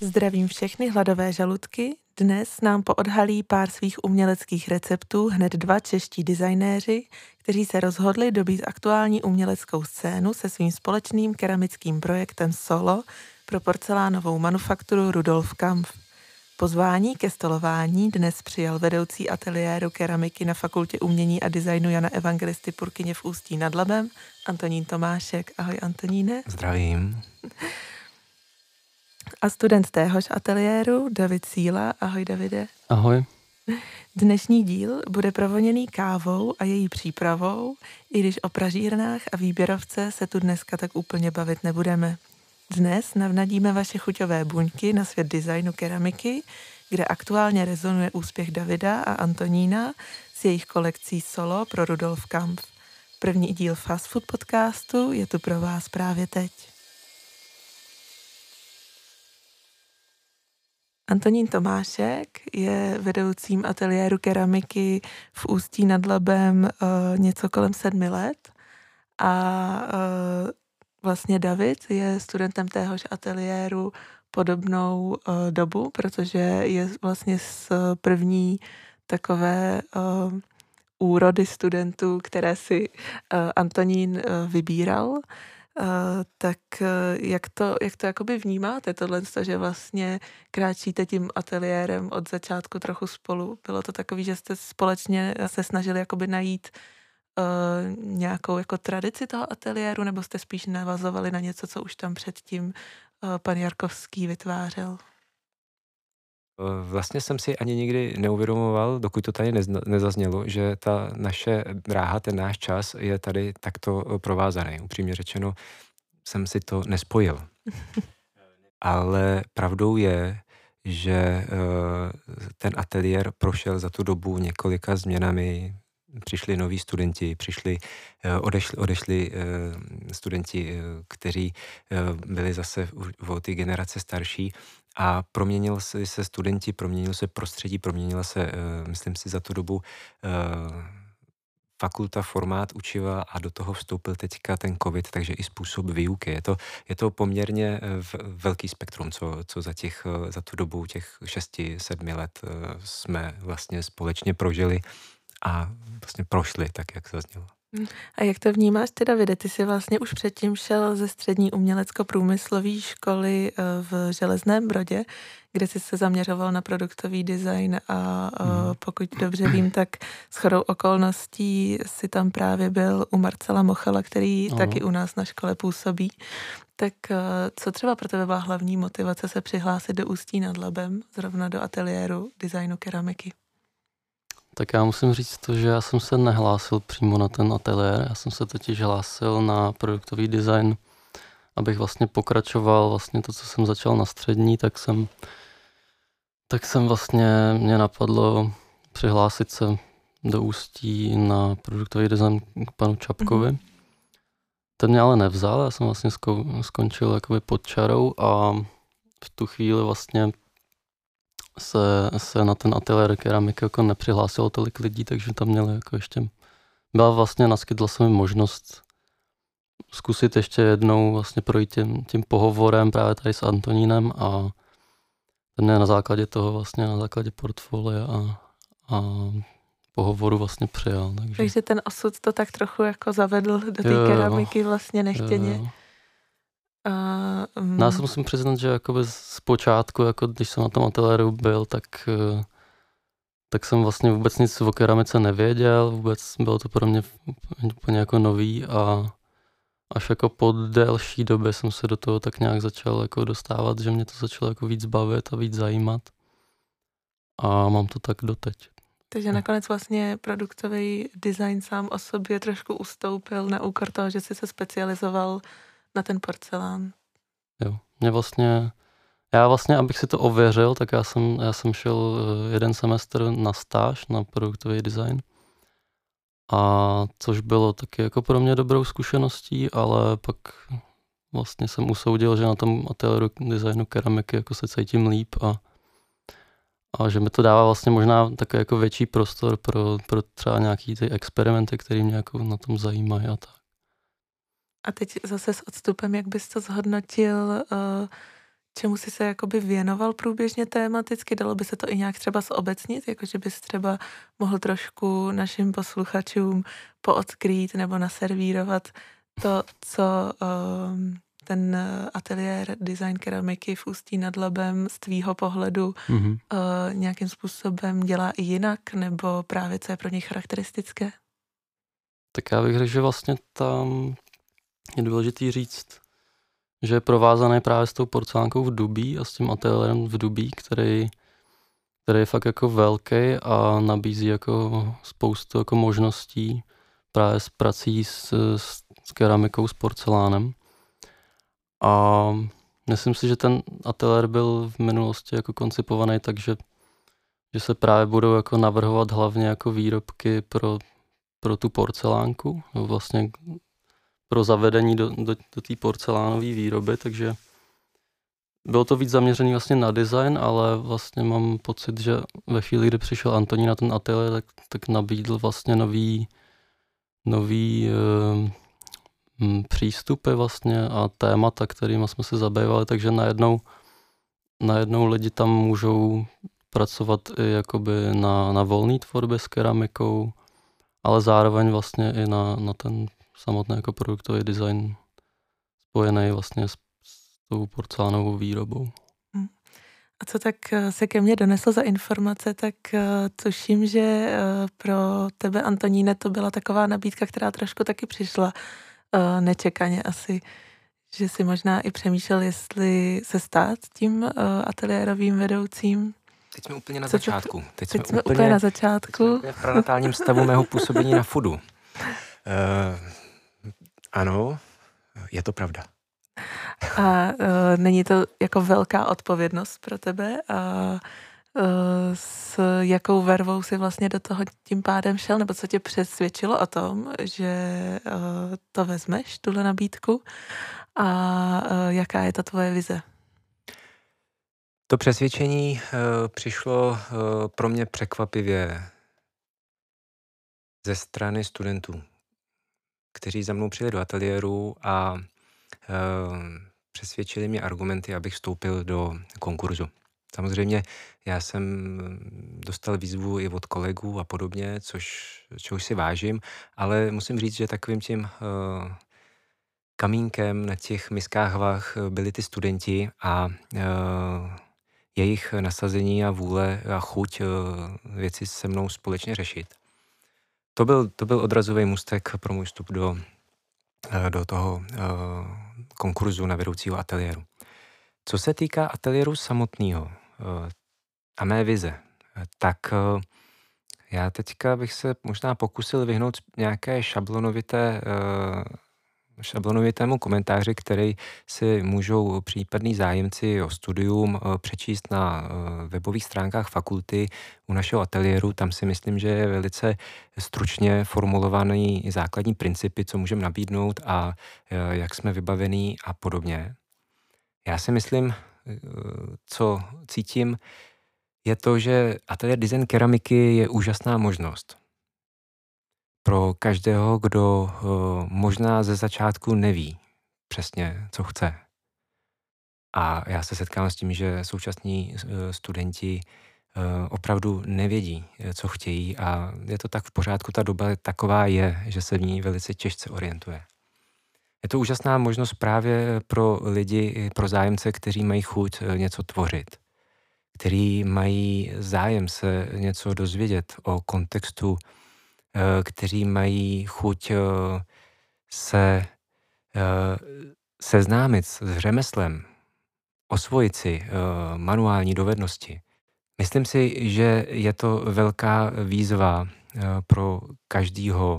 Zdravím všechny hladové žaludky. Dnes nám poodhalí pár svých uměleckých receptů hned dva čeští designéři, kteří se rozhodli dobít aktuální uměleckou scénu se svým společným keramickým projektem Solo pro porcelánovou manufakturu Rudolf Kampf. Pozvání ke stolování dnes přijal vedoucí ateliéru keramiky na Fakultě umění a designu Jana Evangelisty Purkyně v Ústí nad Labem, Antonín Tomášek. Ahoj Antoníne. Zdravím. A student téhož ateliéru David Síla. Ahoj Davide. Ahoj. Dnešní díl bude provoněný kávou a její přípravou, i když o pražírnách a výběrovce se tu dneska tak úplně bavit nebudeme. Dnes navnadíme vaše chuťové buňky na svět designu keramiky, kde aktuálně rezonuje úspěch Davida a Antonína s jejich kolekcí Solo pro Rudolf Kampf. První díl Fast Food podcastu je tu pro vás právě teď. Antonín Tomášek je vedoucím ateliéru keramiky v Ústí nad Labem uh, něco kolem sedmi let a uh, vlastně David je studentem téhož ateliéru podobnou uh, dobu, protože je vlastně z první takové uh, úrody studentů, které si uh, Antonín uh, vybíral. Uh, tak uh, jak to, jak to jakoby vnímáte, tohle, že vlastně kráčíte tím ateliérem od začátku trochu spolu? Bylo to takový, že jste společně se snažili jakoby najít uh, nějakou jako tradici toho ateliéru, nebo jste spíš navazovali na něco, co už tam předtím uh, pan Jarkovský vytvářel? Vlastně jsem si ani nikdy neuvědomoval, dokud to tady nezaznělo, že ta naše dráha, ten náš čas je tady takto provázaný. Upřímně řečeno, jsem si to nespojil. Ale pravdou je, že ten ateliér prošel za tu dobu několika změnami, přišli noví studenti, přišli, eh, odešli, odešli eh, studenti, eh, kteří byli zase o ty generace starší a proměnil se, studenti, proměnil se prostředí, proměnila se, myslím si, za tu dobu fakulta, formát učiva a do toho vstoupil teďka ten covid, takže i způsob výuky. Je to, je to poměrně velký spektrum, co, co za, těch, za tu dobu těch 6-7 let jsme vlastně společně prožili a vlastně prošli tak, jak zaznělo. Hm. A jak to vnímáš ty, Davide? Ty jsi vlastně už předtím šel ze střední umělecko-průmyslové školy eh, v Železném Brodě, kde jsi se zaměřoval na produktový design a hmm. pokud dobře vím, tak s chodou okolností si tam právě byl u Marcela Mochala, který no. taky u nás na škole působí. Tak eh, co třeba pro tebe byla hlavní motivace se přihlásit do Ústí nad Labem, zrovna do ateliéru designu keramiky? Tak já musím říct to, že já jsem se nehlásil přímo na ten ateliér, já jsem se totiž hlásil na produktový design, abych vlastně pokračoval vlastně to, co jsem začal na střední, tak jsem, tak jsem vlastně, mě napadlo přihlásit se do Ústí na produktový design k panu Čapkovi. Mm-hmm. Ten mě ale nevzal, já jsem vlastně skončil jakoby pod čarou a v tu chvíli vlastně se, se na ten ateliér keramiky jako nepřihlásilo tolik lidí, takže tam měli jako ještě, byla vlastně, naskytla se mi možnost zkusit ještě jednou vlastně projít tím, tím pohovorem právě tady s Antonínem a ten mě na základě toho vlastně, na základě portfolia a, a pohovoru vlastně přijal. Takže. takže ten osud to tak trochu jako zavedl do té keramiky vlastně nechtěně. Jo, jo. Uh, um... Já se musím přiznat, že jakoby z počátku, jako když jsem na tom ateliéru byl, tak, eh, tak jsem vlastně vůbec nic o keramice nevěděl, vůbec bylo to pro mě úplně jako nový a až jako po delší době jsem se do toho tak nějak začal jako dostávat, že mě to začalo jako víc bavit a víc zajímat. A mám to tak doteď. Takže nakonec vlastně produktový design sám o sobě trošku ustoupil na úkor toho, že jsi se specializoval na ten porcelán. Jo, mě vlastně, já vlastně, abych si to ověřil, tak já jsem, já jsem šel eh, jeden semestr na stáž na produktový design. A což bylo taky jako pro mě dobrou zkušeností, ale pak vlastně jsem usoudil, že na tom ateliéru designu keramiky jako se cítím líp a, a že mi to dává vlastně možná takový jako větší prostor pro, pro třeba nějaký ty experimenty, které mě jako na tom zajímají a tak. A teď zase s odstupem, jak bys to zhodnotil, uh, čemu jsi se jakoby věnoval průběžně tématicky? Dalo by se to i nějak třeba zobecnit, jakože bys třeba mohl trošku našim posluchačům poodkrýt nebo naservírovat to, co um, ten ateliér design keramiky v Ústí nad Labem z tvýho pohledu mm-hmm. uh, nějakým způsobem dělá i jinak, nebo právě co je pro něj charakteristické? Tak já bych řekl, že vlastně tam je důležitý říct, že je provázaný právě s tou porcelánkou v Dubí a s tím ateliérem v Dubí, který, který je fakt jako velký a nabízí jako spoustu jako možností právě s prací s, s, s keramikou, s porcelánem. A myslím si, že ten ateliér byl v minulosti jako koncipovaný tak, že, že se právě budou jako navrhovat hlavně jako výrobky pro, pro tu porcelánku, vlastně pro zavedení do, do, do té porcelánové výroby, takže bylo to víc zaměřené vlastně na design, ale vlastně mám pocit, že ve chvíli, kdy přišel Antoní na ten ateliér, tak, tak nabídl vlastně nový, nový e, přístupy vlastně a témata, kterými jsme se zabývali, takže najednou, najednou lidi tam můžou pracovat i jakoby na, na volné tvorbě s keramikou, ale zároveň vlastně i na, na ten samotný jako produktový design spojený vlastně s, s tou porcelánovou výrobou. Hm. A co tak eh, se ke mně doneslo za informace, tak uh, tuším, že uh, pro tebe, Antoníne, to byla taková nabídka, která trošku taky přišla nečekaně asi, že si možná i přemýšlel, jestli se stát tím ateliérovým vedoucím. Teď jsme úplně na Co začátku. Teď, teď jsme, jsme úplně, úplně na začátku. Teď jsme v pronatálním stavu mého působení na fudu. Uh, ano, je to pravda. A uh, není to jako velká odpovědnost pro tebe? A uh, s jakou vervou si vlastně do toho tím pádem šel? Nebo co tě přesvědčilo o tom, že uh, to vezmeš, tuhle nabídku? A uh, jaká je ta tvoje vize? To přesvědčení uh, přišlo uh, pro mě překvapivě ze strany studentů kteří za mnou přijeli do ateliéru a e, přesvědčili mě argumenty, abych vstoupil do konkurzu. Samozřejmě já jsem dostal výzvu i od kolegů a podobně, což, čehož si vážím, ale musím říct, že takovým tím uh, kamínkem na těch miskách vah byli ty studenti a uh, jejich nasazení a vůle a chuť uh, věci se mnou společně řešit. To byl, to byl odrazový mustek pro můj vstup do, eh, do toho eh, konkurzu na vedoucího ateliéru. Co se týká ateliéru samotného eh, a mé vize, tak já teďka bych se možná pokusil vyhnout nějaké šablonovité šablonovitému komentáři, který si můžou případní zájemci o studium eh, přečíst na eh, webových stránkách fakulty u našeho ateliéru. Tam si myslím, že je velice stručně formulovaný základní principy, co můžeme nabídnout a eh, jak jsme vybavení a podobně. Já si myslím, co cítím, je to, že ateliér design keramiky je úžasná možnost pro každého, kdo uh, možná ze začátku neví přesně, co chce. A já se setkám s tím, že současní uh, studenti uh, opravdu nevědí, co chtějí a je to tak v pořádku, ta doba taková je, že se v ní velice těžce orientuje. Je to úžasná možnost právě pro lidi, pro zájemce, kteří mají chuť něco tvořit, kteří mají zájem se něco dozvědět o kontextu Eh, kteří mají chuť eh, se eh, seznámit s řemeslem, osvojit si manuální dovednosti. Myslím si, že je to velká výzva pro každýho,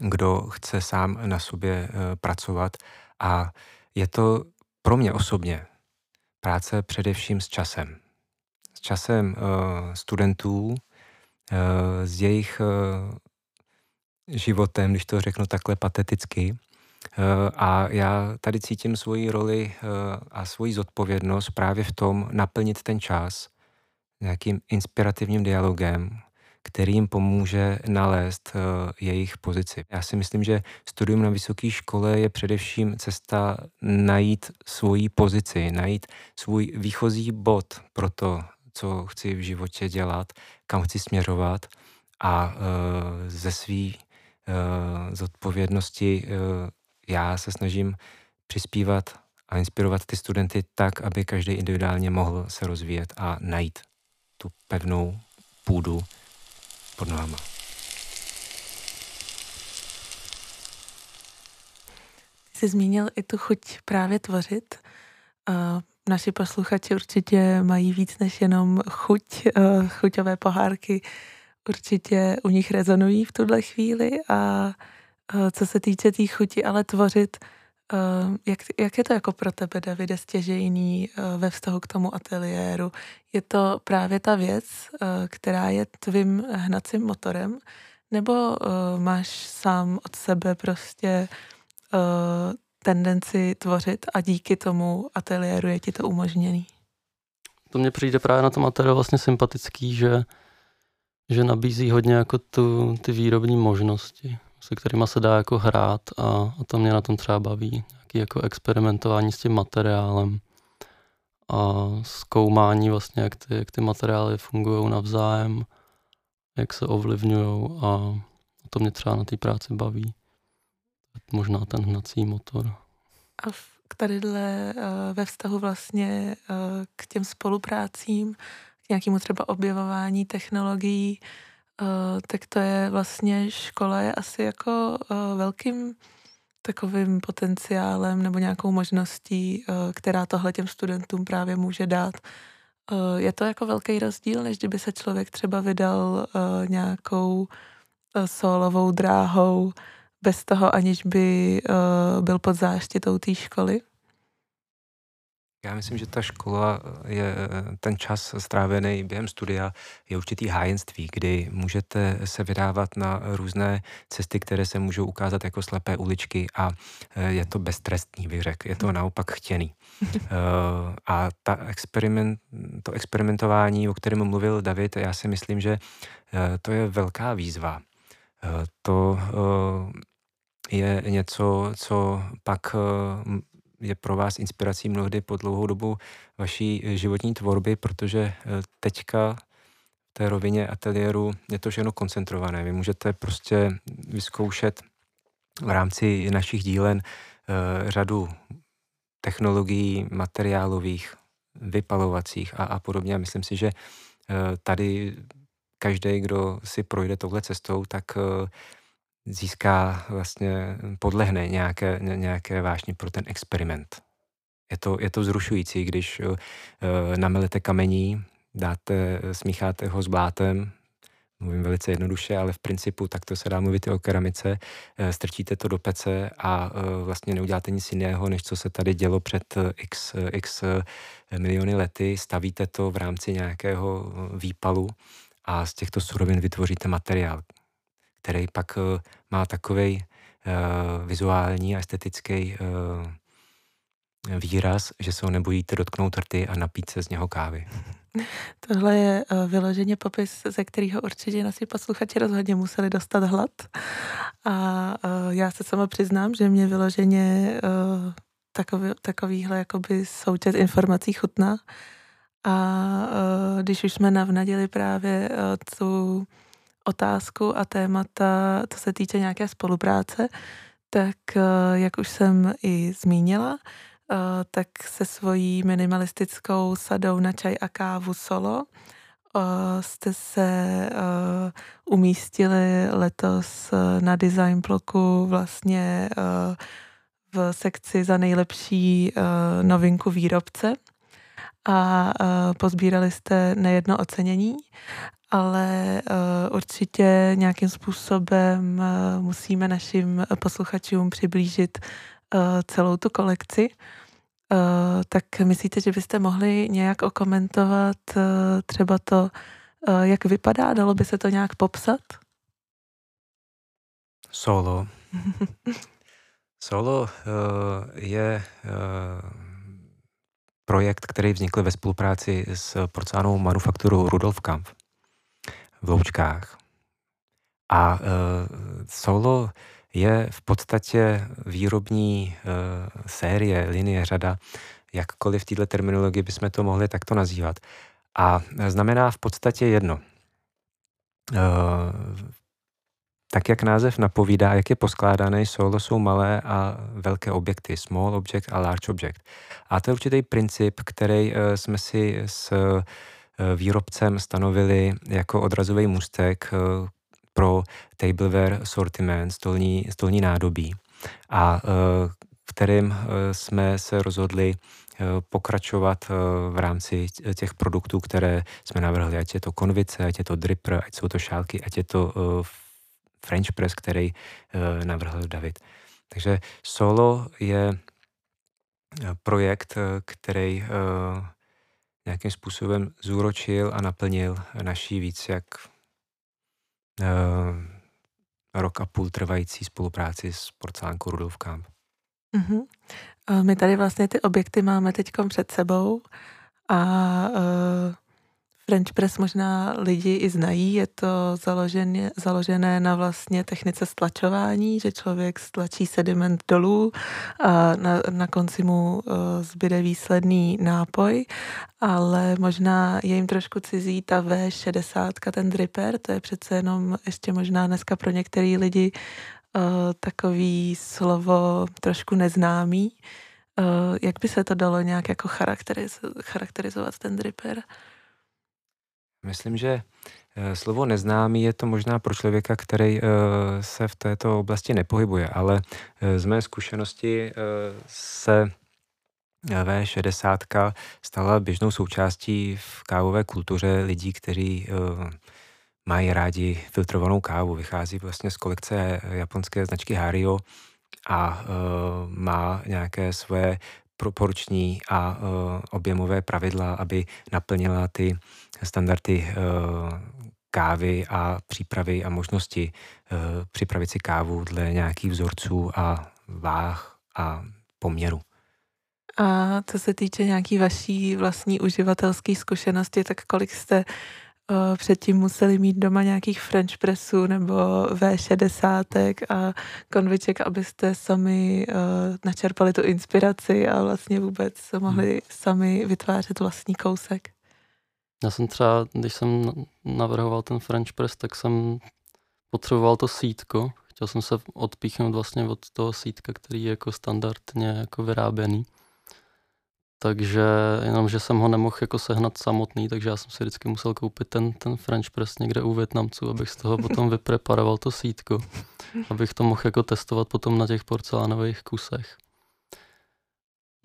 kdo chce sám na sobě pracovat a je to pro mě osobně práce především s časem. S časem studentů, Eh, s jejich eh, životem, když to řeknu takhle pateticky. Eh, a já tady cítím svoji roli a svoji zodpovědnost právě v tom naplnit ten čas nějakým inspirativním dialogem, který jim pomůže nalézt jejich pozici. Já si myslím, že studium na vysoké škole je především cesta najít svoji pozici, najít svůj výchozí bod pro to, co chci v životě dělat, kam chci směřovat a uh, ze své uh, zodpovědnosti uh, já se snažím přispívat a inspirovat ty studenty tak, aby každý individuálně mohl se rozvíjet a najít tu pevnou půdu pod nohama. Jsi zmínil i tu chuť právě tvořit. Naši posluchači určitě mají víc než jenom chuť, uh, chuťové pohárky. Určitě u nich rezonují v tuhle chvíli a uh, co se týče té tý chuti, ale tvořit, Uh, jak, jak je to jako pro tebe, Davide, stěžejný ve vztahu k tomu ateliéru? Je to právě ta věc, která je tvým hnacím motorem, nebo máš sám od sebe prostě tendenci tvořit a díky tomu ateliéru je ti to umožněný? To mně přijde právě na tom ateliéru vlastně sympatický, že, že nabízí hodně jako tu, ty výrobní možnosti se kterými se dá jako hrát a, a to mě na tom třeba baví. Nějaký jako experimentování s tím materiálem a zkoumání vlastně, jak ty, jak ty materiály fungují navzájem, jak se ovlivňují a to mě třeba na té práci baví. Možná ten hnací motor. A v, tadyhle uh, ve vztahu vlastně uh, k těm spoluprácím, k nějakému třeba objevování technologií, Uh, tak to je vlastně, škola je asi jako velkým takovým potenciálem nebo nějakou možností, která tohle těm studentům právě může dát. Je to jako velký rozdíl, než kdyby se člověk třeba vydal nějakou solovou dráhou bez toho, aniž by uh, byl pod záštitou té školy? Já myslím, že ta škola je ten čas strávený během studia je určitý hájenství, kdy můžete se vydávat na různé cesty, které se můžou ukázat jako slepé uličky a eh, je to beztrestný, bych řekl. Je to naopak chtěný. Eh, a ta experiment, to experimentování, o kterém mluvil David, já si myslím, že eh, to je velká výzva. To je něco, co pak je pro vás inspirací mnohdy po dlouhou dobu vaší eh, životní tvorby, protože eh, teďka v té rovině ateliéru je to všechno koncentrované. Vy můžete prostě vyzkoušet v rámci našich dílen eh, řadu technologií materiálových, vypalovacích a, a podobně. Myslím si, že tady každý, kdo si projde touhle cestou, tak získá vlastně, podlehne nějaké, nějaké vášně pro ten experiment. Je to, je to vzrušující, když uh, namelete kamení, dáte, smícháte ho s blátem, mluvím velice jednoduše, ale v principu takto se dá mluvit i o keramice, strčíte to do pece a vlastně neuděláte nic jiného, než co se tady dělo před x, x miliony lety, stavíte to v rámci nějakého výpalu a z těchto surovin vytvoříte materiál, který pak uh, má takový uh, vizuální a estetický uh, výraz, že se ho nebojíte dotknout rty a napít se z něho kávy. Tohle je vyloženě popis, ze kterého určitě naši posluchači rozhodně museli dostat hlad. A já se sama přiznám, že mě vyloženě takový, takovýhle jakoby součet informací chutná. A uh, když už jsme navnadili právě uh, tu otázku a témata, co se týče nějaké spolupráce, tak eh, jak už jsem i zmínila, eh, tak se svojí minimalistickou sadou na čaj a kávu solo eh, jste se umístili letos na design bloku vlastně v sekci za nejlepší novinku výrobce a pozbírali jste nejedno ocenění ale uh, určitě nějakým způsobem uh, musíme našim posluchačům přiblížit uh, celou tu kolekci. Uh, tak myslíte, že byste mohli nějak okomentovat uh, třeba to, uh, jak vypadá? Dalo by se to nějak popsat? Solo. Solo uh, je uh, projekt, který vznikl ve spolupráci s porcelánovou manufakturou Rudolf Kampf. v loučkách. A solo je v podstatě výrobní série, linie, řada, jakkoliv v této terminologii bychom to mohli takto nazývat. A znamená v podstatě jedno. Tak jak název napovídá, jak je poskládaný, solo jsou malé a velké objekty, small object a large object. A to je určitý princip, který eh, jsme si s eh, výrobcem stanovili jako odrazový můstek eh, pro tableware sortiment, stolní, stolní nádobí, a kterým jsme se rozhodli pokračovat v rámci těch produktů, které jsme navrhli, ať je to konvice, ať je to dripper, ať jsou to šálky, ať je to French press, který uh, navrhl David. Takže solo je eh, projekt, eh, který nějakým způsobem zúročil a naplnil naší víc jak rok a půl trvající spolupráci s porcelánkou Rudolf Kamp. Mm-hmm. My tady vlastně ty objekty máme teď před sebou a uh, French press možná lidi i znají, je to založeně, založené na vlastně technice stlačování, že člověk stlačí sediment dolů a na, na konci mu uh, zbyde výsledný nápoj, ale možná je jim trošku cizí ta V60, ten dripper, to je přece jenom ještě možná dneska pro některý lidi uh, takový slovo trošku neznámý. Uh, jak by se to dalo nějak jako charakteriz, charakterizovat ten dripper? Myslím, že eh, slovo neznámý je to možná pro člověka, který eh, se v této oblasti nepohybuje, ale eh, z mé zkušenosti se V60 stala běžnou součástí v kávové kultuře lidí, kteří mají rádi filtrovanou kávu. Vychází vlastně z kolekce japonské značky Hario a má nějaké svoje proporční a objemové pravidla, aby naplnila ty standardy eh, kávy a přípravy a možnosti eh, připravit si kávu dle nějakých vzorců a váh a poměru. A co se týče nějaký vaší vlastní uživatelské zkušenosti, tak kolik jste předtím museli mít doma nějakých French pressů nebo V60 a konviček, abyste sami uh, načerpali tu inspiraci a vlastně vůbec mohli hmm. sami vytvářet vlastní kousek? Já jsem třeba, když jsem navrhoval ten French press, tak jsem potřeboval to sítko. Chtěl jsem se odpíchnout vlastně od toho sítka, který je jako standardně jako vyráběný. Takže jenom, že jsem ho nemohl jako sehnat samotný, takže já jsem si vždycky musel koupit ten, ten French press někde u Větnamců, abych z toho potom vypreparoval to sítko, abych to mohl jako testovat potom na těch porcelánových kusech.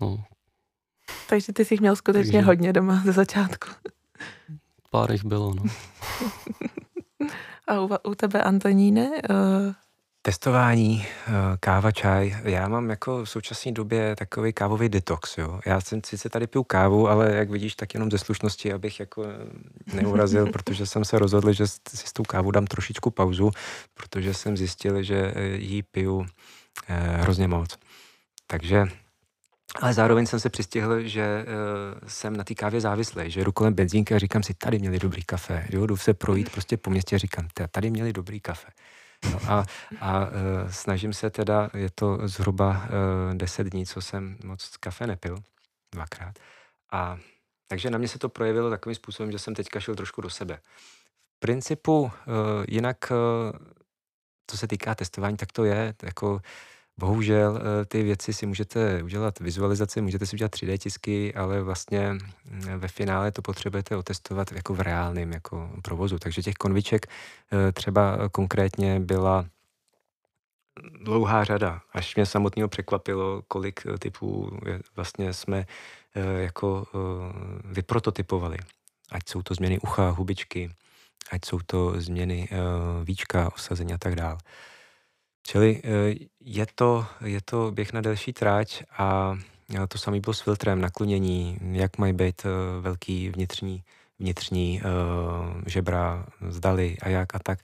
No. Takže ty jsi měl skutečně takže... hodně doma ze začátku. Pár jich bylo, no. A u, u tebe, Antoníne? Uh... Testování, eh, káva, čaj. Já mám jako v současné době takový kávový detox, jo. Já jsem sice tady piju kávu, ale jak vidíš, tak jenom ze slušnosti, abych jako neurazil, protože jsem se rozhodl, že si s tou kávu dám trošičku pauzu, protože jsem zjistil, že eh, jí piju eh, hrozně moc. Takže ale zároveň jsem se přistihl, že uh, jsem na té kávě závislý, že jdu kolem benzínky a říkám si, tady měli dobrý kafe. Jo, jdu se projít prostě po městě a říkám, tady měli dobrý kafe. No a, a uh, snažím se teda, je to zhruba uh, deset dní, co jsem moc kafe nepil, dvakrát. A takže na mě se to projevilo takovým způsobem, že jsem teďka šel trošku do sebe. V principu uh, jinak, co se týká testování, tak to je jako Bohužel eh, ty věci si můžete udělat vizualizaci, můžete si udělat 3D tisky, ale vlastně mm, ve finále to potřebujete otestovat jako v reálném jako provozu. Takže těch konviček eh, třeba konkrétně byla dlouhá řada, až mě samotného překvapilo, kolik eh, typů vlastně jsme jako vyprototypovali. Ať jsou to změny ucha, hubičky, ať jsou to změny víčka, osazení a tak dále. Čili eh, je to, je to běh na delší tráť a to samé bylo s filtrem, naklonění, jak mají být eh, velký vnitřní, vnitřní uh, žebra, zdali a jak a tak.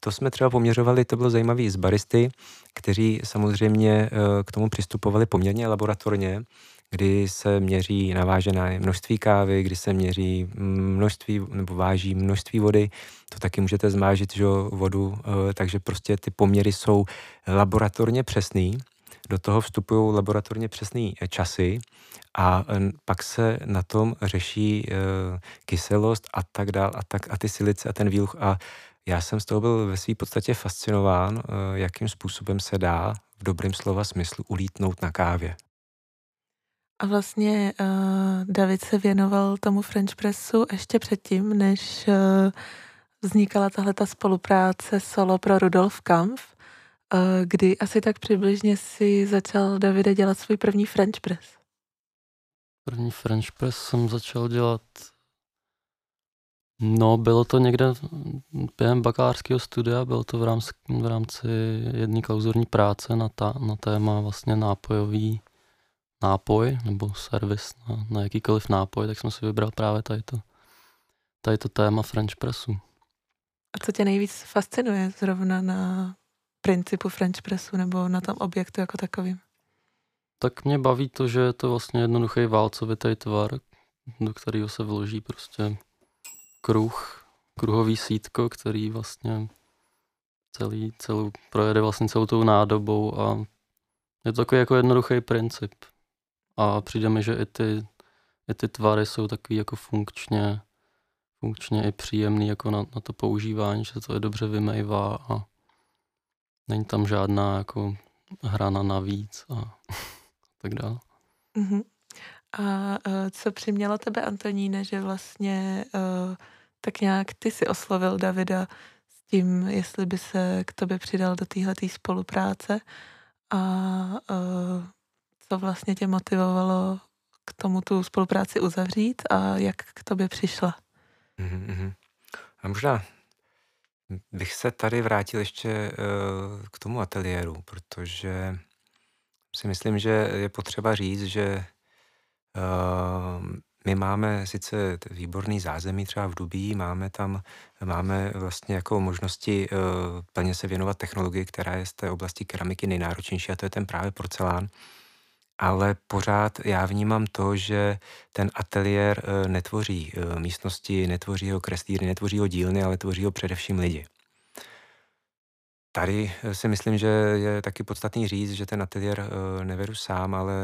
To jsme třeba poměřovali, to bylo zajímavé z baristy, kteří samozřejmě k tomu přistupovali poměrně laboratorně, kdy se měří navážené množství kávy, kdy se měří množství nebo váží množství vody. To taky můžete zmážit, že vodu, eh, takže prostě ty poměry jsou laboratorně přesný. Do toho vstupují laboratorně přesné časy a pak se na tom řeší kyselost a tak dál a tak a ty silice a ten výluch a já jsem z toho byl ve své podstatě fascinován, jakým způsobem se dá v dobrém slova smyslu ulítnout na kávě. A vlastně uh, David se věnoval tomu French Pressu ještě předtím, než uh, vznikala tahle ta spolupráce solo pro Rudolf Kampf, uh, kdy asi tak přibližně si začal Davide dělat svůj první French Press. První French Press jsem začal dělat No, bylo to někde během bakalářského studia, bylo to v rámci, v rámci jedné klauzurní práce na, ta, na téma vlastně nápojový nápoj nebo servis na, na jakýkoliv nápoj, tak jsem si vybral právě tady to, tady to téma French Pressu. A co tě nejvíc fascinuje zrovna na principu French Pressu nebo na tom objektu jako takovým? Tak mě baví to, že je to vlastně jednoduchý válcovitý tvar, do kterého se vloží prostě kruh, kruhový sítko, který vlastně celý, celou, projede vlastně celou tou nádobou a je to takový jako jednoduchý princip. A přijde mi, že i ty, i ty tvary jsou takový jako funkčně, funkčně i příjemný jako na, na to používání, že to je dobře vymejvá a není tam žádná jako hrana navíc a tak dále. Uh-huh. A uh, co přimělo tebe, Antoníne, že vlastně uh, tak nějak ty si oslovil Davida s tím, jestli by se k tobě přidal do téhleté spolupráce a uh, co vlastně tě motivovalo k tomu tu spolupráci uzavřít a jak k tobě přišla? Mm-hmm. A možná bych se tady vrátil ještě uh, k tomu ateliéru, protože si myslím, že je potřeba říct, že uh, my máme sice výborný zázemí třeba v Dubí, máme tam máme vlastně jako možnosti uh, plně se věnovat technologii, která je z té oblasti keramiky nejnáročnější a to je ten právě porcelán. Ale pořád já vnímám to, že ten ateliér uh, netvoří uh, místnosti, netvoří ho kreslíry, netvoří ho dílny, ale tvoří ho především lidi. Tady eh, si myslím, že je taky podstatný říct, že ten ateliér eh, nevedu sám, ale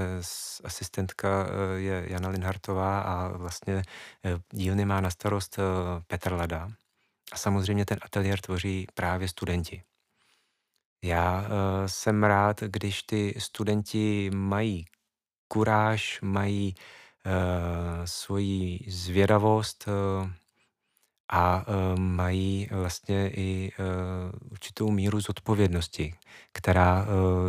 asistentka eh, je Jana Linhartová a vlastně dílny má na starost Petr Lada. A samozřejmě ten ateliér tvoří právě studenti. Já jsem rád, když ty studenti mají kuráž, mají svoji zvědavost, a uh, mají vlastně i uh, určitou míru zodpovědnosti, která uh,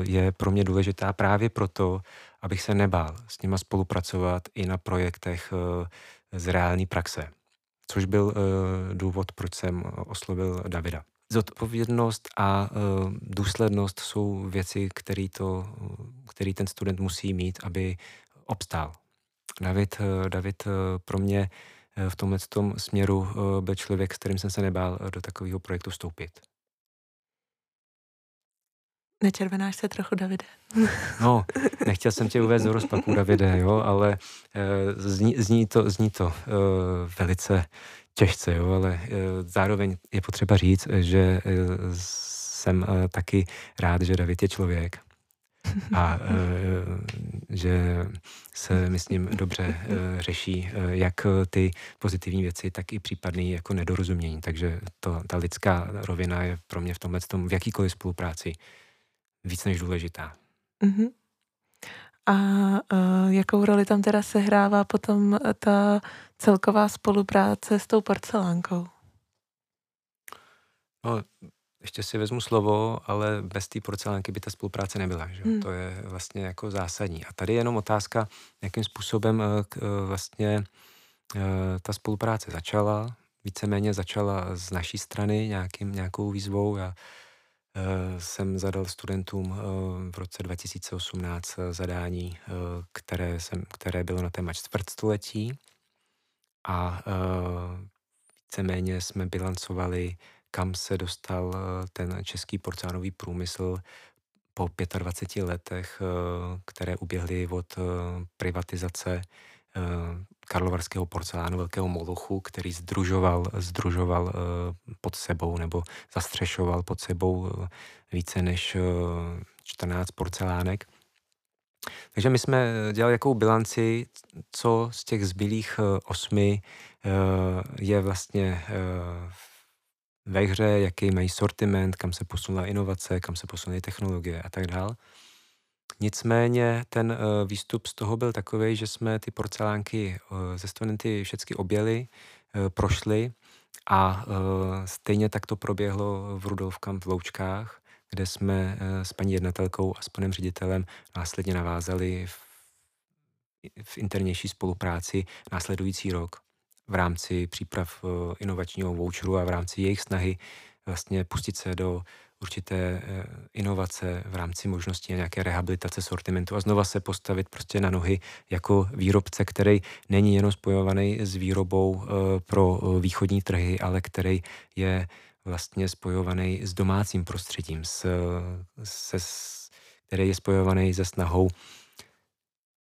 je pro mě důležitá právě proto, abych se nebál s nima spolupracovat i na projektech uh, z reální praxe. Což byl uh, důvod, proč jsem oslovil Davida. Zodpovědnost a uh, důslednost jsou věci, který, to, který ten student musí mít, aby obstál. David, David pro mě Eh, v tomhle tom směru eh, byl člověk, s kterým jsem se nebál eh, do takového projektu vstoupit. Nečervenáš se trochu, Davide. No, nechtěl jsem tě uvést do rozpaku, Davide, jo, ale zní, zní to, zní to velice těžce, jo, ale uh, zároveň je potřeba říct, že uh, jsem uh, taky rád, že David je člověk a že se, myslím, dobře řeší jak ty pozitivní věci, tak i případný jako nedorozumění. Takže to, ta lidská rovina je pro mě v tomhle tom, v jakýkoliv spolupráci víc než důležitá. Uh-huh. A uh, jakou roli tam teda sehrává potom ta celková spolupráce s tou porcelánkou? No, ještě si vezmu slovo, ale bez té porcelánky by ta spolupráce nebyla. Že? Hmm. To je vlastně jako zásadní. A tady je jenom otázka, jakým způsobem k, eh, vlastně ta spolupráce začala. Víceméně začala z naší strany nějakým, nějakou výzvou. Já jsem zadal studentům v roce 2018 zadání, které, jsem, které bylo na téma čtvrtstoletí. A víceméně jsme bilancovali kam se dostal eh, ten český porcelánový průmysl po 25 letech, které uběhly od privatizace karlovarského porcelánu velkého molochu, který združoval, združoval pod sebou nebo zastřešoval pod sebou více než 14 porcelánek. Takže my jsme dělali jakou bilanci, co z těch zbylých osmi je vlastně ve hře, jaký mají sortiment, kam se posunula inovace, kam se posunuly technologie a tak dále. Nicméně ten uh, výstup z toho byl takový, že jsme ty porcelánky uh, ze studenty všechny objeli, uh, prošli a stejně tak to proběhlo v Rudolfkam v Loučkách, kde jsme s paní jednatelkou a s panem ředitelem následně navázali v, v internější spolupráci následující rok v rámci příprav inovačního voucheru a v rámci jejich snahy vlastně pustit se do určité eh, inovace v rámci možnosti nějaké rehabilitace sortimentu a znova se postavit prostě na nohy jako výrobce, který není jenom spojovaný s výrobou eh, pro eh, východní trhy, ale který je vlastně spojovaný s domácím prostředím, s, se, který je spojovaný se snahou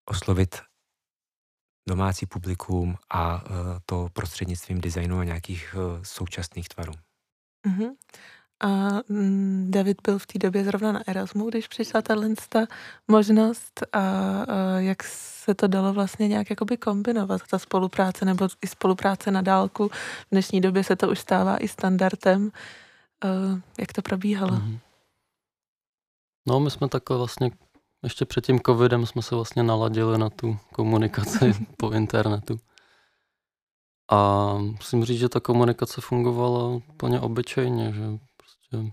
oslovit domácí publikum a to prostřednictvím designu a nějakých současných tvarů. Mm-hmm. A mm, David byl v té době zrovna na Erasmu, když přišla tahle možnost a, a jak se to dalo vlastně nějak jakoby kombinovat, ta spolupráce nebo i spolupráce na dálku. V dnešní době se to už stává i standardem. Jak to probíhalo? Mm-hmm. No, my jsme takhle vlastně ještě před tím covidem jsme se vlastně naladili na tu komunikaci po internetu. A musím říct, že ta komunikace fungovala úplně obyčejně, že prostě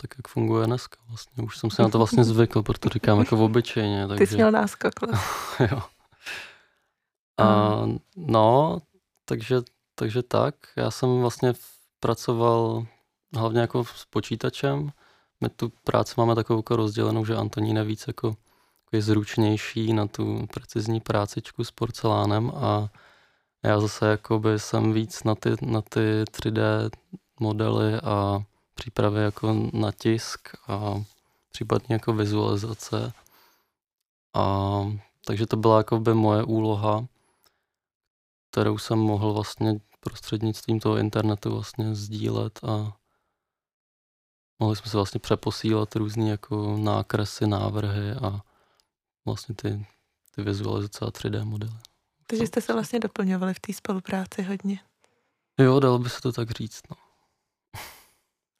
tak, jak funguje dneska vlastně. Už jsem se na to vlastně zvykl, proto říkám jako obyčejně. Takže... Ty jsi měl náskok. jo. A, no, takže, takže tak. Já jsem vlastně pracoval hlavně jako s počítačem. My tu práci máme takovou jako rozdělenou, že Antonín je víc jako, jako je zručnější na tu precizní prácičku s porcelánem a já zase jakoby jsem víc na ty, na ty 3D modely a přípravy jako na tisk a případně jako vizualizace. A takže to byla jako by moje úloha, kterou jsem mohl vlastně prostřednictvím toho internetu vlastně sdílet a mohli jsme se vlastně přeposílat různé jako nákresy, návrhy a vlastně ty, ty vizualizace a 3D modely. Takže jste se vlastně doplňovali v té spolupráci hodně. Jo, dalo by se to tak říct. No.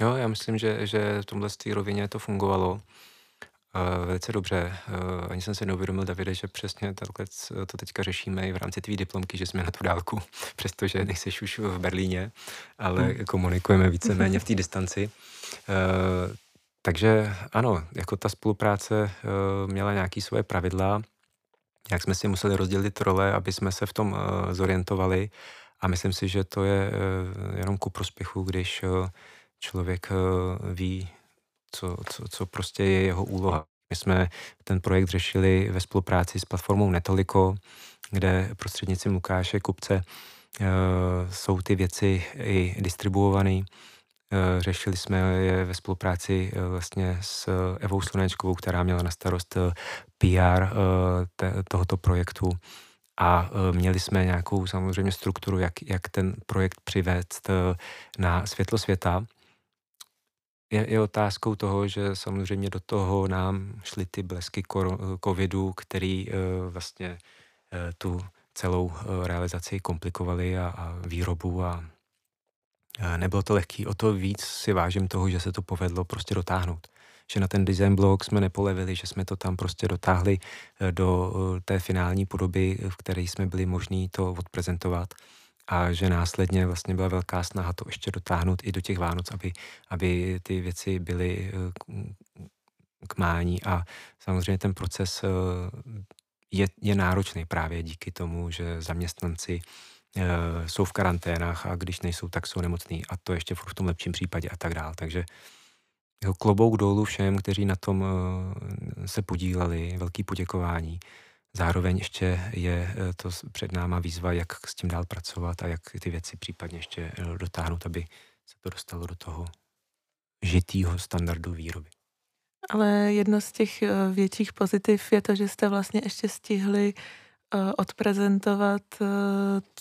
Jo, já myslím, že, že v tomhle rovině to fungovalo uh, velice dobře. Uh, ani jsem si neuvědomil, Davide, že přesně takhle to teďka řešíme i v rámci tvý diplomky, že jsme na tu dálku, přestože nejsi už v Berlíně, ale hmm. komunikujeme víceméně v té distanci. Uh, takže ano, jako ta spolupráce uh, měla nějaké svoje pravidla, jak jsme si museli rozdělit role, aby jsme se v tom uh, zorientovali a myslím si, že to je uh, jenom ku prospěchu, když uh, člověk uh, ví, co, co, co prostě je jeho úloha. My jsme ten projekt řešili ve spolupráci s platformou Netoliko, kde prostřednictvím Lukáše Kupce uh, jsou ty věci i distribuované. Uh, řešili jsme je ve spolupráci vlastně s Evou Slunečkovou, která měla na starost PR tohoto projektu a měli jsme nějakou samozřejmě strukturu, jak, jak ten projekt přivést na světlo světa je, je otázkou toho, že samozřejmě do toho nám šly ty blesky covidu, který uh, vlastně uh, tu celou uh, realizaci komplikovali a, a výrobu a nebylo to lehký. O to víc si vážím toho, že se to povedlo prostě dotáhnout. Že na ten design blog jsme nepolevili, že jsme to tam prostě dotáhli do té finální podoby, v které jsme byli možní to odprezentovat a že následně vlastně byla velká snaha to ještě dotáhnout i do těch Vánoc, aby, aby ty věci byly eh, k mání a samozřejmě ten proces eh, je, je náročný právě díky tomu, že zaměstnanci eh, jsou v karanténách a když nejsou, tak jsou nemocní a to ještě v tom lepším případě a tak dále. Takže klobouk dolů všem, kteří na tom se podíleli, velký poděkování. Zároveň ještě je eh, to před náma výzva, jak s tím dál pracovat a jak ty věci případně ještě eh, dotáhnout, aby se to dostalo do toho žitýho standardu výroby. Ale jedno z těch eh, větších pozitiv je to, že jste vlastně ještě stihli odprezentovat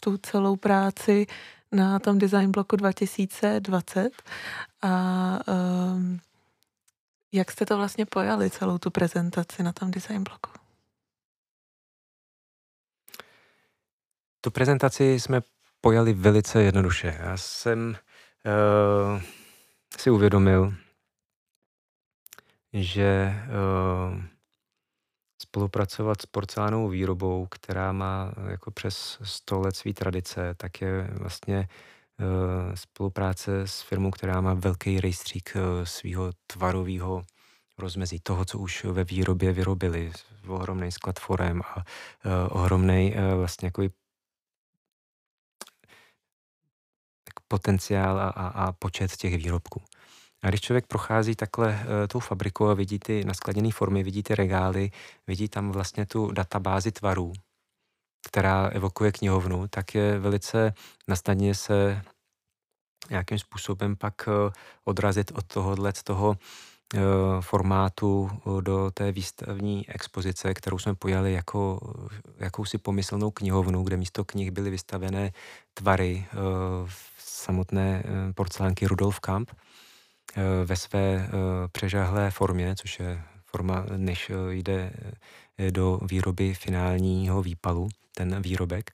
tu celou práci na tom design bloku 2020. A jak jste to vlastně pojali, celou tu prezentaci na tom design bloku? Tu prezentaci jsme pojali velice jednoduše. Já jsem uh, si uvědomil, že uh, spolupracovat s porcelánovou výrobou, která má jako přes 100 let svý tradice, tak je vlastně uh, spolupráce s firmou, která má velký rejstřík uh, svého tvarového rozmezí toho, co už ve výrobě vyrobili. Ohromný sklad forem a uh, ohromný uh, vlastně jako potenciál a, a, a počet těch výrobků. A když člověk prochází takhle uh, tou fabrikou a vidí ty naskladěné formy, vidí ty regály, vidí tam vlastně tu databázi tvarů, která evokuje knihovnu, tak je velice nasnadně se nějakým způsobem pak uh, odrazit od tohohle z toho uh, formátu do té výstavní expozice, kterou jsme pojali jako jakousi pomyslnou knihovnu, kde místo knih byly vystavené tvary samotné porcelánky Rudolf Kamp Eh, ve své eh, přežahlé formě, což je forma, než eh, jde do výroby finálního výpalu, ten výrobek.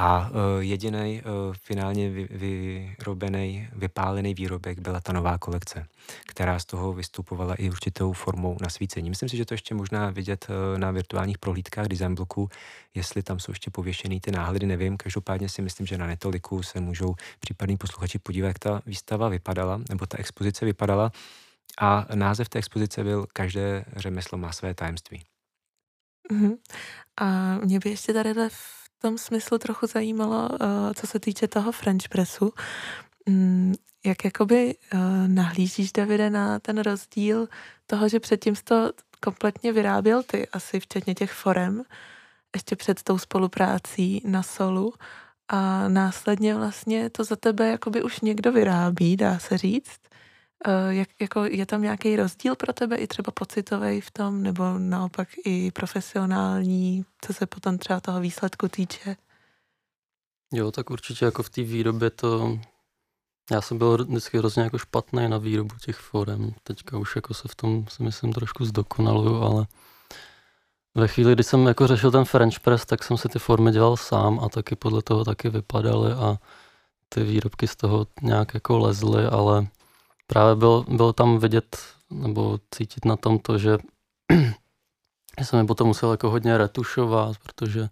A jediný finálně vyrobený, vypálený výrobek byla ta nová kolekce, která z toho vystupovala i určitou formou nasvícení. Myslím si, že to ještě možná vidět na virtuálních prohlídkách design bloku, jestli tam jsou ještě pověšený ty náhledy, nevím. Každopádně si myslím, že na netoliku se můžou případní posluchači podívat, jak ta výstava vypadala, nebo ta expozice vypadala. A název té expozice byl Každé řemeslo má své tajemství. Mm-hmm. A mě by ještě tady v tom smyslu trochu zajímalo, uh, co se týče toho French pressu. Um, jak jakoby uh, nahlížíš, Davide, na ten rozdíl toho, že předtím jsi to kompletně vyráběl ty, asi včetně těch forem, ještě před tou spoluprácí na solu a následně vlastně to za tebe jakoby už někdo vyrábí, dá se říct. Uh, jak, jako je tam nějaký rozdíl pro tebe i třeba pocitový v tom, nebo naopak i profesionální, co se potom třeba toho výsledku týče? Jo, tak určitě jako v té výrobě to... Já jsem byl vždycky hrozně jako špatný na výrobu těch forem. Teďka už jako se v tom si myslím trošku zdokonaluju, ale ve chvíli, kdy jsem jako řešil ten French press, tak jsem si ty formy dělal sám a taky podle toho taky vypadaly a ty výrobky z toho nějak jako lezly, ale právě bylo, bylo tam vidět nebo cítit na tom to, že jsem mi potom musel jako hodně retušovat, protože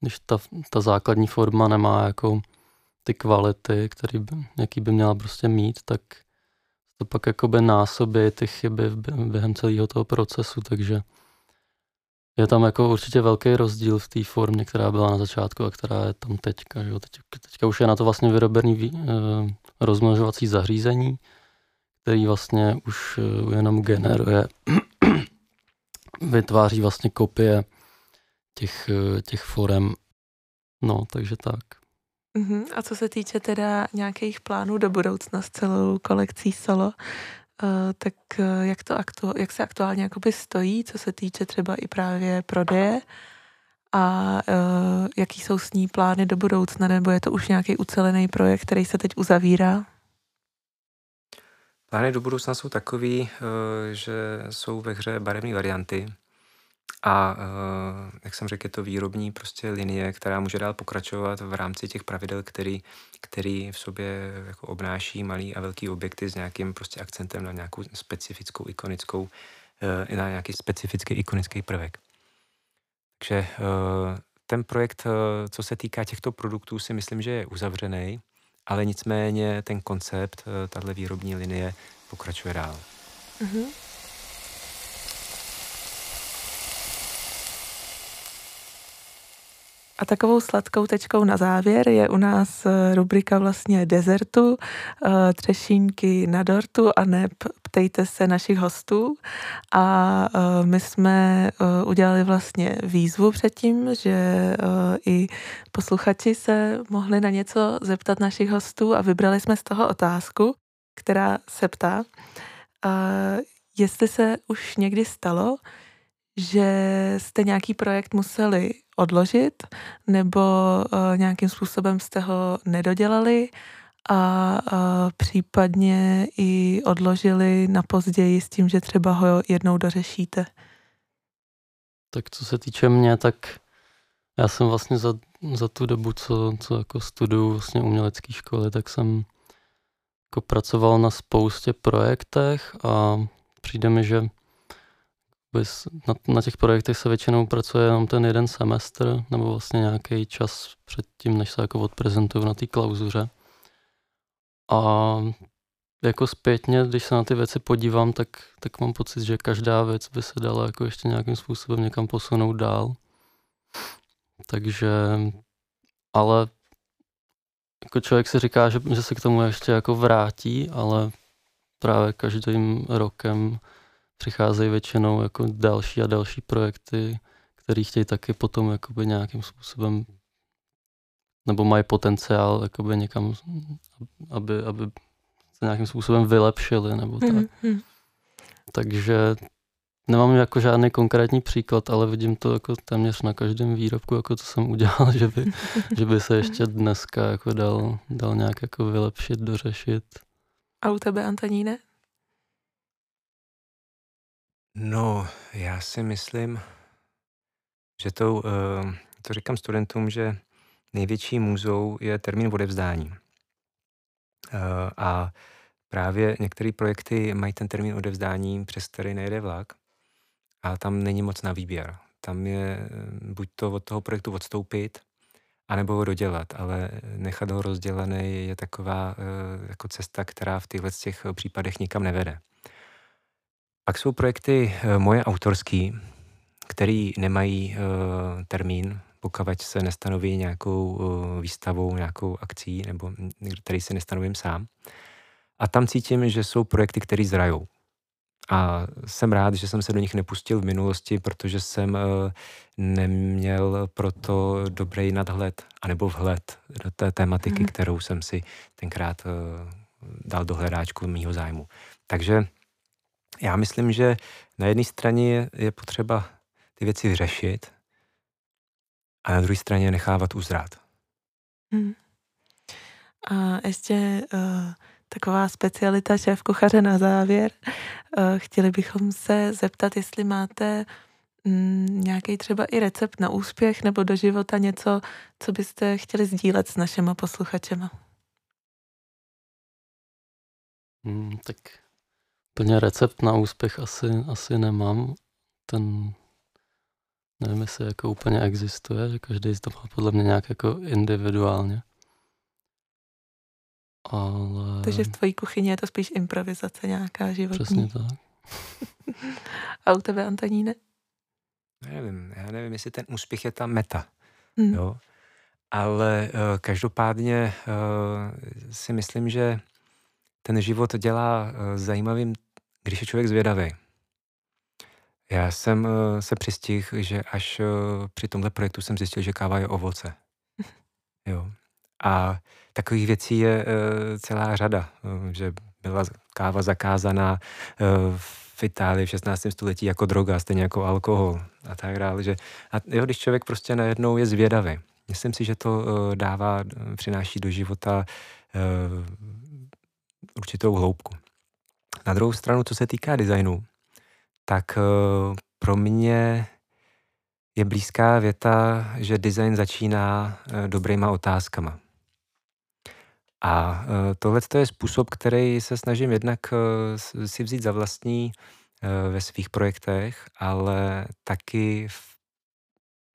když ta, ta základní forma nemá jako ty kvality, který by, jaký by měla prostě mít, tak to pak jakoby násobí ty chyby během celého toho procesu, takže je tam jako určitě velký rozdíl v té formě, která byla na začátku a která je tam teďka. Že? Teď, teďka už je na to vlastně vyrobený e, rozmnožovací zařízení, který vlastně už eh, jenom generuje, vytváří vlastně kopie těch, eh, těch forem. No, takže tak. Uh-huh. A co se týče teda nějakých plánů do budoucna s celou kolekcí solo, uh, tak uh, jak, to aktu- jak se aktuálně jakoby stojí, co se týče třeba i právě prodeje a uh, jaký jsou s ní plány do budoucna, nebo je to už nějaký ucelený projekt, který se teď uzavírá? Plány do budoucna jsou takový, eh, že jsou ve hře barevné varianty a eh, jak jsem řekl, je to výrobní prostě linie, která může dál pokračovat v rámci těch pravidel, který, který v sobě jako obnáší malý a velký objekty s nějakým prostě akcentem na nějakou specifickou ikonickou, eh, na nějaký specifický ikonický prvek. Takže ten projekt, co se týká těchto produktů, si myslím, že je uzavřený ale nicméně ten koncept, eh, tahle výrobní linie pokračuje dál. Mm-hmm. A takovou sladkou tečkou na závěr je u nás eh, rubrika vlastně dezertu, eh, třešínky na dortu a ne ptejte se našich hostů. A eh, my jsme udělali vlastně výzvu předtím, že i posluchači se mohli na něco zeptat našich hostů a vybrali jsme z toho otázku, která se ptá, jestli se už někdy stalo, že jste nějaký projekt museli odložit nebo uh, nějakým způsobem jste ho nedodělali a uh, případně i odložili na později s tím, že třeba ho jednou dořešíte. Tak co se týče mě, tak já jsem vlastně za, za tu dobu, co, co jako studuju vlastně umělecké školy, tak jsem jako pracoval na spoustě projektech a přijde mi, že na, na těch projektech se většinou pracuje jenom ten jeden semestr nebo vlastně nějaký čas před tím, než se jako odprezentuju na té klauzuře. A jako zpětně, když se na ty věci podívám, tak, tak mám pocit, že každá věc by se dala jako ještě nějakým způsobem někam posunout dál. Takže, ale jako člověk si říká, že, že se k tomu ještě jako vrátí, ale právě každým rokem přicházejí většinou jako další a další projekty, které chtějí taky potom jakoby nějakým způsobem nebo mají potenciál jakoby někam, aby, aby se nějakým způsobem vylepšili nebo tak. Mm-hmm. Takže nemám jako žádný konkrétní příklad, ale vidím to jako téměř na každém výrobku, jako co jsem udělal, že by, že by se ještě dneska jako dal, dal nějak jako vylepšit, dořešit. A u tebe, Antoníne? No, já si myslím, že to, eh, to říkám studentům, že největší můzou je termín odevzdání. Eh, a právě některé projekty mají ten termín odevzdání, přes který nejde vlak a tam není moc na výběr. Tam je eh, buď to od toho projektu odstoupit, anebo ho dodělat, ale nechat ho rozdělený je taková jako cesta, která v těchto těch případech nikam nevede. Pak jsou projekty eh, moje autorský, který nemají uh, termín, pokud se nestanoví nějakou uh, výstavou, nějakou akcí, nebo který si nestanovím sám. A tam cítím, že jsou projekty, které zrajou. A jsem rád, že jsem se do nich nepustil v minulosti, protože jsem neměl proto dobrý nadhled, anebo vhled do té tématiky, mm. kterou jsem si tenkrát dal do hledáčku mýho zájmu. Takže já myslím, že na jedné straně je, je potřeba ty věci vyřešit a na druhé straně nechávat uzrát. Hmm. A ještě uh, taková specialita šéf kuchaře na závěr. Uh, chtěli bychom se zeptat, jestli máte um, nějaký třeba i recept na úspěch nebo do života něco, co byste chtěli sdílet s našimi posluchačema. Hmm, tak Plně recept na úspěch asi, asi nemám. Ten, nevím, jestli jako úplně existuje, že každý to má podle mě nějak jako individuálně. Ale... Takže v tvojí kuchyni je to spíš improvizace nějaká životní. Přesně tak. A u tebe, Antoníne? Nevím, já nevím, jestli ten úspěch je ta meta. Hmm. Jo? Ale uh, každopádně uh, si myslím, že ten život dělá uh, zajímavým když je člověk zvědavý. Já jsem uh, se přistihl, že až uh, při tomhle projektu jsem zjistil, že káva je ovoce. Jo. A takových věcí je uh, celá řada, že byla káva zakázaná v Itálii v 16. století jako droga, stejně jako alkohol a tak dále. Že, a jo, když člověk prostě najednou je zvědavý, myslím si, že to dává, přináší do života určitou hloubku. Na druhou stranu, co se týká designu, tak eh, pro mě je blízká věta, že design začíná eh, dobrýma otázkama. A eh, tohle je způsob, který se snažím jednak si vzít za vlastní ve svých projektech, ale taky v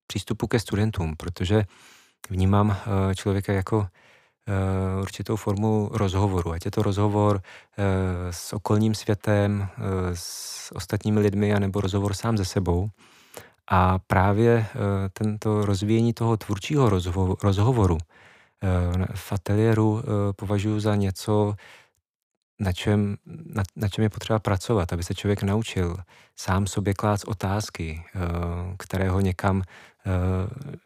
přístupu ke studentům, protože vnímám člověka jako určitou formu rozhovoru. Ať je to rozhovor uh, s okolním světem, uh, s ostatními lidmi, anebo rozhovor sám ze sebou. A právě tento rozvíjení toho tvůrčího rozho- rozhovoru v ateliéru považuji za něco, na čem, na, na čem je potřeba pracovat, aby se člověk naučil sám sobě klást otázky, které ho někam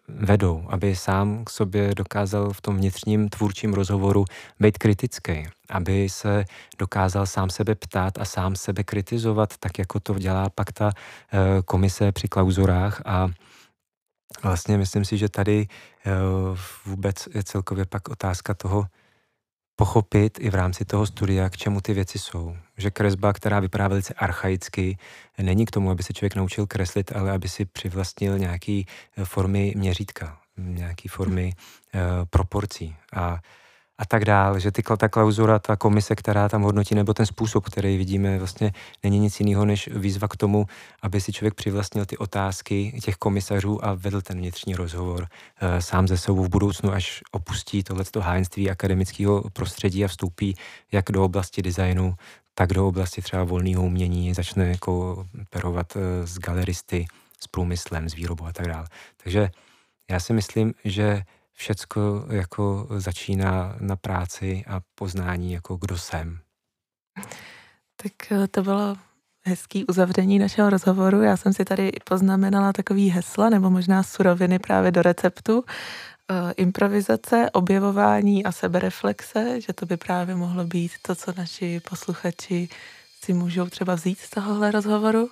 vedou, aby sám k sobě dokázal v tom vnitřním tvůrčím rozhovoru být kritický, aby se dokázal sám sebe ptát a sám sebe kritizovat, tak jako to dělá pak ta komise při klauzurách. A vlastně myslím si, že tady vůbec je celkově pak otázka toho, pochopit i v rámci toho studia, k čemu ty věci jsou. Že kresba, která vypadá velice archaicky, není k tomu, aby se člověk naučil kreslit, ale aby si přivlastnil nějaký eh, formy měřítka, nějaký formy uh, proporcí. A a tak dál, že ty, ta klauzura, ta komise, která tam hodnotí, nebo ten způsob, který vidíme, vlastně není nic jiného, než výzva k tomu, aby si člověk přivlastnil ty otázky těch komisařů a vedl ten vnitřní rozhovor e, sám ze sebou v budoucnu, až opustí tohleto hájenství akademického prostředí a vstoupí jak do oblasti designu, tak do oblasti třeba volného umění, začne jako perovat e, s galeristy, s průmyslem, s výrobou a tak dále. Takže já si myslím, že všecko jako začíná na práci a poznání, jako kdo jsem. Tak eh, to bylo hezký uzavření našeho rozhovoru. Já jsem si tady poznamenala takový hesla nebo možná suroviny právě do receptu. E, improvizace, objevování a sebereflexe, že to by právě mohlo být to, co naši posluchači si můžou třeba vzít z tohohle rozhovoru.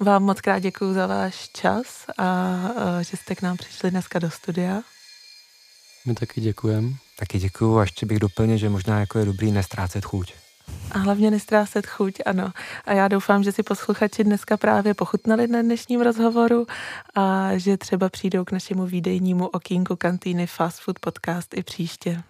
Vám moc krát děkuji za váš čas a e, že jste k nám přišli dneska do studia. My taky děkujeme. Taky děkuju a ještě bych doplnil, že možná jako je dobrý nestrácet chuť. A hlavně nestrácet chuť, ano. A já doufám, že si posluchači dneska právě pochutnali na dnešním rozhovoru a že třeba přijdou k našemu výdejnímu okýnku kantýny Fast Food Podcast i příště.